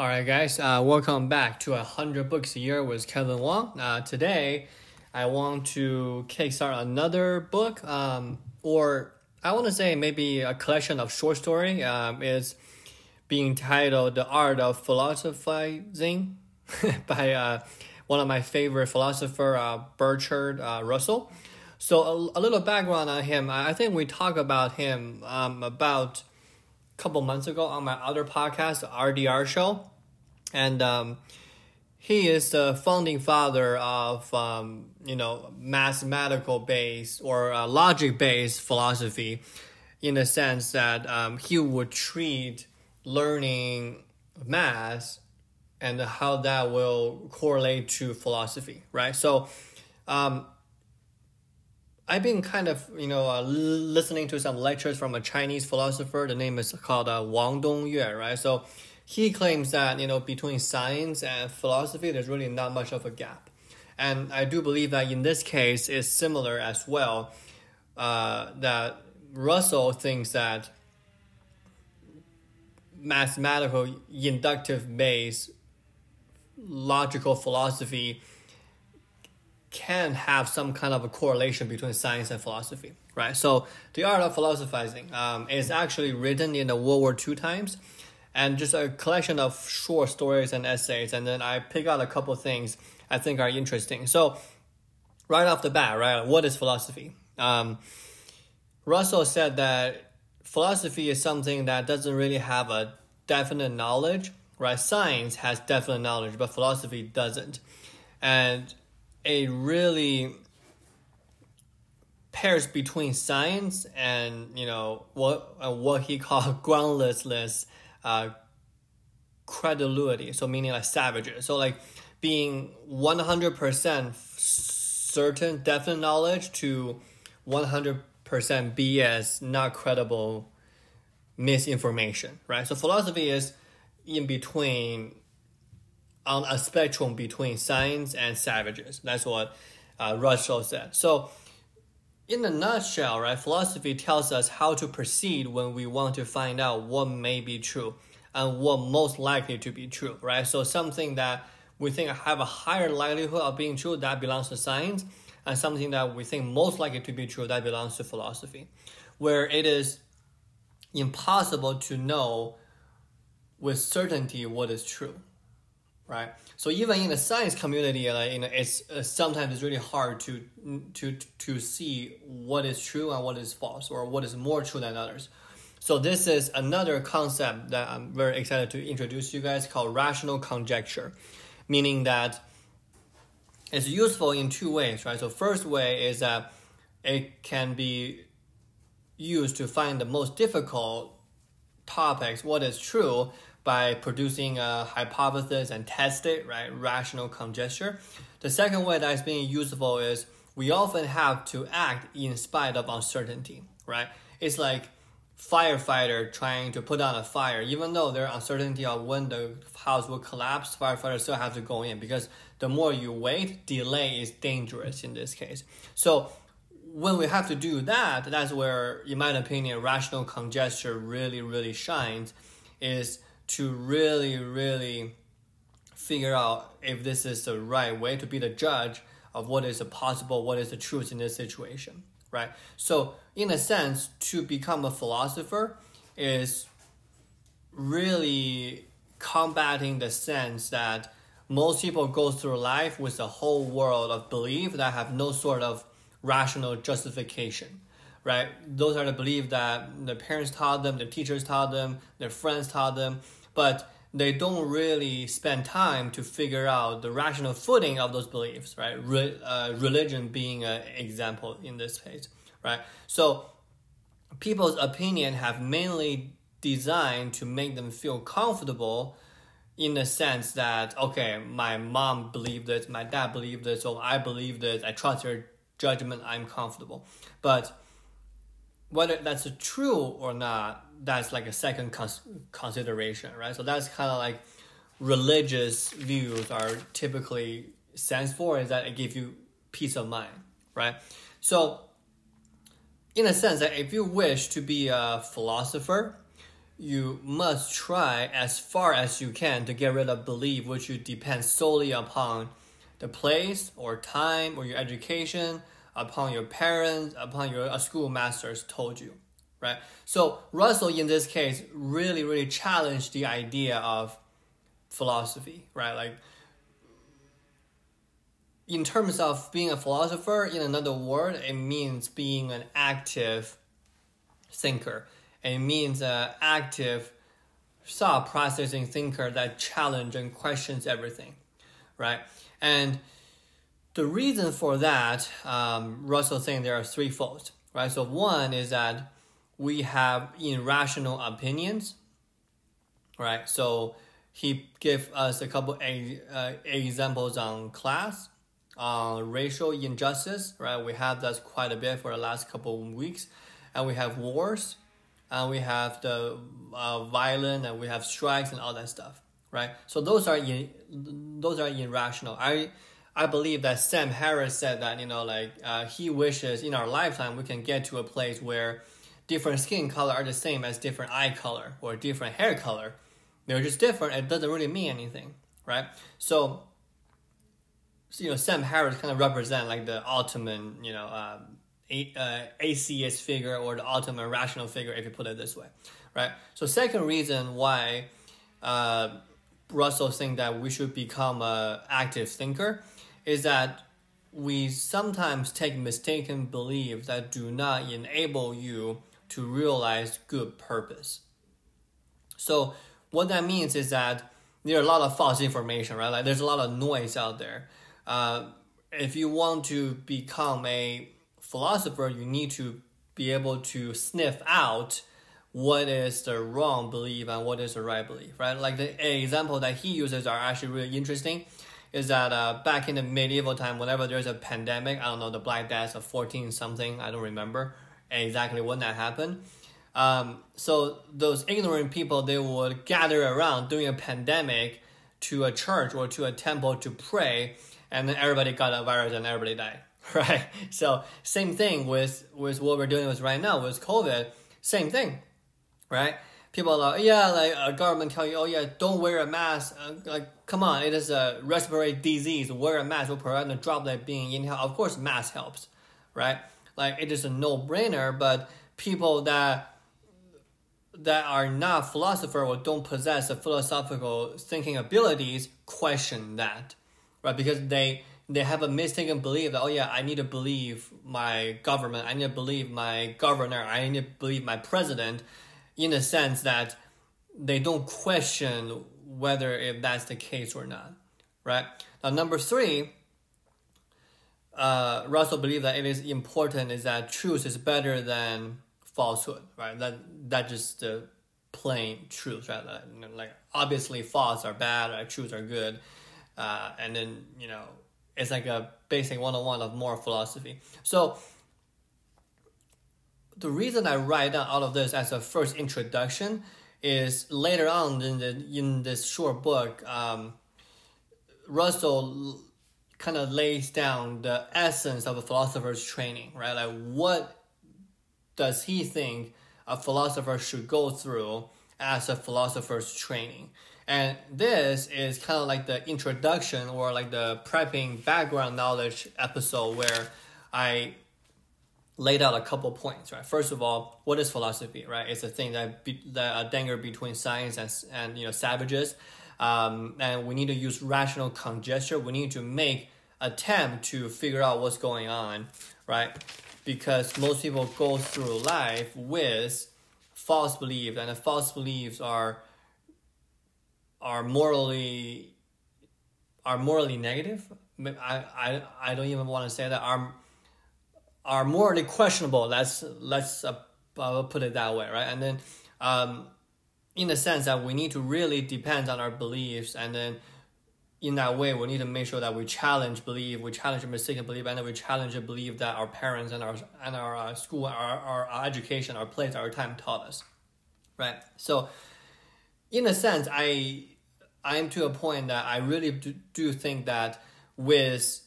All right, guys, uh, welcome back to 100 Books a Year with Kevin Wong. Uh, today, I want to kickstart another book, um, or I want to say maybe a collection of short story. Um, is being titled "The Art of Philosophizing" by uh, one of my favorite philosopher, uh, Bertrand uh, Russell. So a, a, little background on him. I think we talked about him um, about couple months ago on my other podcast, RDR show and um, he is the founding father of um, you know mathematical based or uh, logic based philosophy, in the sense that um, he would treat learning math and how that will correlate to philosophy, right? So. Um, I've been kind of, you know, uh, listening to some lectures from a Chinese philosopher. The name is called uh, Wang Dongyue, right? So he claims that you know between science and philosophy there's really not much of a gap and i do believe that in this case it's similar as well uh, that russell thinks that mathematical inductive based logical philosophy can have some kind of a correlation between science and philosophy right so the art of philosophizing um, is actually written in the world war ii times and just a collection of short stories and essays. And then I pick out a couple things I think are interesting. So, right off the bat, right, what is philosophy? Um, Russell said that philosophy is something that doesn't really have a definite knowledge, right? Science has definite knowledge, but philosophy doesn't. And it really pairs between science and you know what uh, what he called groundlessness uh, credulity, so meaning like savages. So like being one hundred percent certain, definite knowledge to one hundred percent BS, not credible misinformation, right? So philosophy is in between on a spectrum between science and savages. That's what uh, Russell said. So in a nutshell, right, philosophy tells us how to proceed when we want to find out what may be true and what most likely to be true, right? So something that we think have a higher likelihood of being true that belongs to science, and something that we think most likely to be true that belongs to philosophy, where it is impossible to know with certainty what is true, right? So even in the science community, like, you know, it's uh, sometimes it's really hard to to to see what is true and what is false, or what is more true than others. So this is another concept that I'm very excited to introduce you guys called rational conjecture, meaning that it's useful in two ways, right? So first way is that it can be used to find the most difficult topics, what is true, by producing a hypothesis and test it, right? Rational conjecture. The second way that is being useful is we often have to act in spite of uncertainty, right? It's like firefighter trying to put out a fire, even though there's uncertainty of when the house will collapse, firefighters still have to go in because the more you wait, delay is dangerous in this case. So when we have to do that, that's where, in my opinion, rational conjecture really, really shines, is to really, really figure out if this is the right way to be the judge of what is possible, what is the truth in this situation, right? So, in a sense, to become a philosopher is really combating the sense that most people go through life with a whole world of belief that have no sort of rational justification right those are the beliefs that the parents taught them the teachers taught them their friends taught them but they don't really spend time to figure out the rational footing of those beliefs, right? Re, uh, religion being an example in this case, right? So people's opinion have mainly designed to make them feel comfortable in the sense that okay, my mom believed this, my dad believed this, so I believe this, I trust her judgment, I'm comfortable. But whether that's true or not, that's like a second cons- consideration, right? So that's kind of like religious views are typically stands for is that it gives you peace of mind, right? So, in a sense, that if you wish to be a philosopher, you must try as far as you can to get rid of belief which you depend solely upon the place or time or your education, upon your parents, upon your schoolmasters told you, right? So Russell in this case really, really challenged the idea of philosophy, right? Like in terms of being a philosopher, in another word, it means being an active thinker it means an active thought processing thinker that challenge and questions everything, right? And the reason for that, um, Russell saying there are three folds, right? So one is that we have irrational opinions, right? So he gave us a couple a, uh, examples on class, on racial injustice, right? We have that quite a bit for the last couple of weeks, and we have wars, and we have the uh, and we have strikes and all that stuff, right? So those are in, those are irrational. I I believe that Sam Harris said that you know like uh, he wishes in our lifetime we can get to a place where different skin color are the same as different eye color or different hair color. They're just different. It doesn't really mean anything, right? So, so you know Sam Harris kind of represent like the ultimate you know. Um, a, uh, figure or the ultimate rational figure, if you put it this way, right? So, second reason why uh, Russell think that we should become an active thinker is that we sometimes take mistaken beliefs that do not enable you to realize good purpose. So, what that means is that there are a lot of false information, right? Like there's a lot of noise out there. Uh, if you want to become a philosopher, you need to be able to sniff out what is the wrong belief and what is the right belief, right? Like the example that he uses are actually really interesting. Is that uh, back in the medieval time, whenever there's a pandemic, I don't know the Black Death of fourteen something, I don't remember exactly when that happened. Um, so those ignorant people they would gather around during a pandemic to a church or to a temple to pray, and then everybody got a virus and everybody died. right? So same thing with with what we're doing with right now with COVID. Same thing, right? People are like, yeah, like a government tell you, oh yeah, don't wear a mask. Uh, like, come on, it is a respiratory disease. Wear a mask will prevent the droplet being inhaled. Of course, mask helps, right? Like it is a no brainer. But people that that are not philosopher or don't possess the philosophical thinking abilities question that, right? Because they they have a mistaken belief that oh yeah i need to believe my government i need to believe my governor i need to believe my president in the sense that they don't question whether if that's the case or not right? Now number three uh, russell believed that it is important is that truth is better than falsehood right? That that just the plain truth right? Like, like obviously false are bad right? Truths are good uh, and then you know it's like a basic one-on-one of moral philosophy. So the reason I write down all of this as a first introduction is later on in the in this short book, um, Russell kind of lays down the essence of a philosopher's training, right? Like what does he think a philosopher should go through as a philosopher's training? And this is kind of like the introduction or like the prepping background knowledge episode where I laid out a couple points, right? First of all, what is philosophy, right? It's a thing that be, that a danger between science and, and you know savages, um, and we need to use rational conjecture. We need to make attempt to figure out what's going on, right? Because most people go through life with false beliefs, and the false beliefs are are morally are morally negative. I, I, I don't even want to say that are are morally questionable. Let's let's uh, uh, put it that way, right? And then, um, in the sense that we need to really depend on our beliefs, and then in that way, we need to make sure that we challenge belief, we challenge a mistaken belief, and then we challenge a belief that our parents and our and our uh, school, our, our, our education, our place, our time taught us, right? So, in a sense, I I'm to a point that I really do, do think that with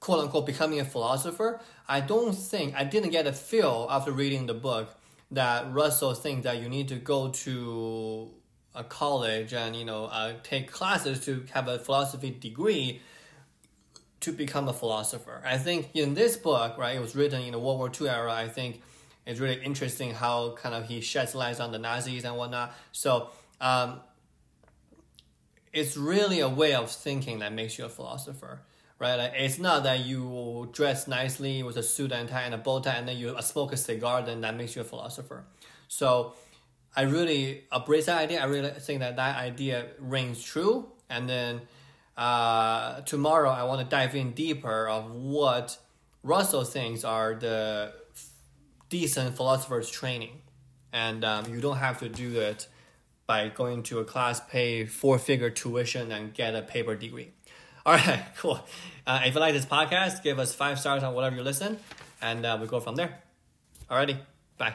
quote unquote becoming a philosopher, I don't think I didn't get a feel after reading the book that Russell thinks that you need to go to a college and you know uh, take classes to have a philosophy degree to become a philosopher. I think in this book, right, it was written in the World War II era. I think it's really interesting how kind of he sheds light on the Nazis and whatnot. So um, it's really a way of thinking that makes you a philosopher, right? Like, it's not that you dress nicely with a suit and tie and a bow tie and then you smoke a cigar, then that makes you a philosopher. So I really embrace that idea. I really think that that idea rings true. And then uh, tomorrow I want to dive in deeper of what Russell thinks are the decent philosophers training. And um, you don't have to do it by going to a class, pay four figure tuition, and get a paper degree. All right, cool. Uh, if you like this podcast, give us five stars on whatever you listen, and uh, we go from there. Alrighty, bye.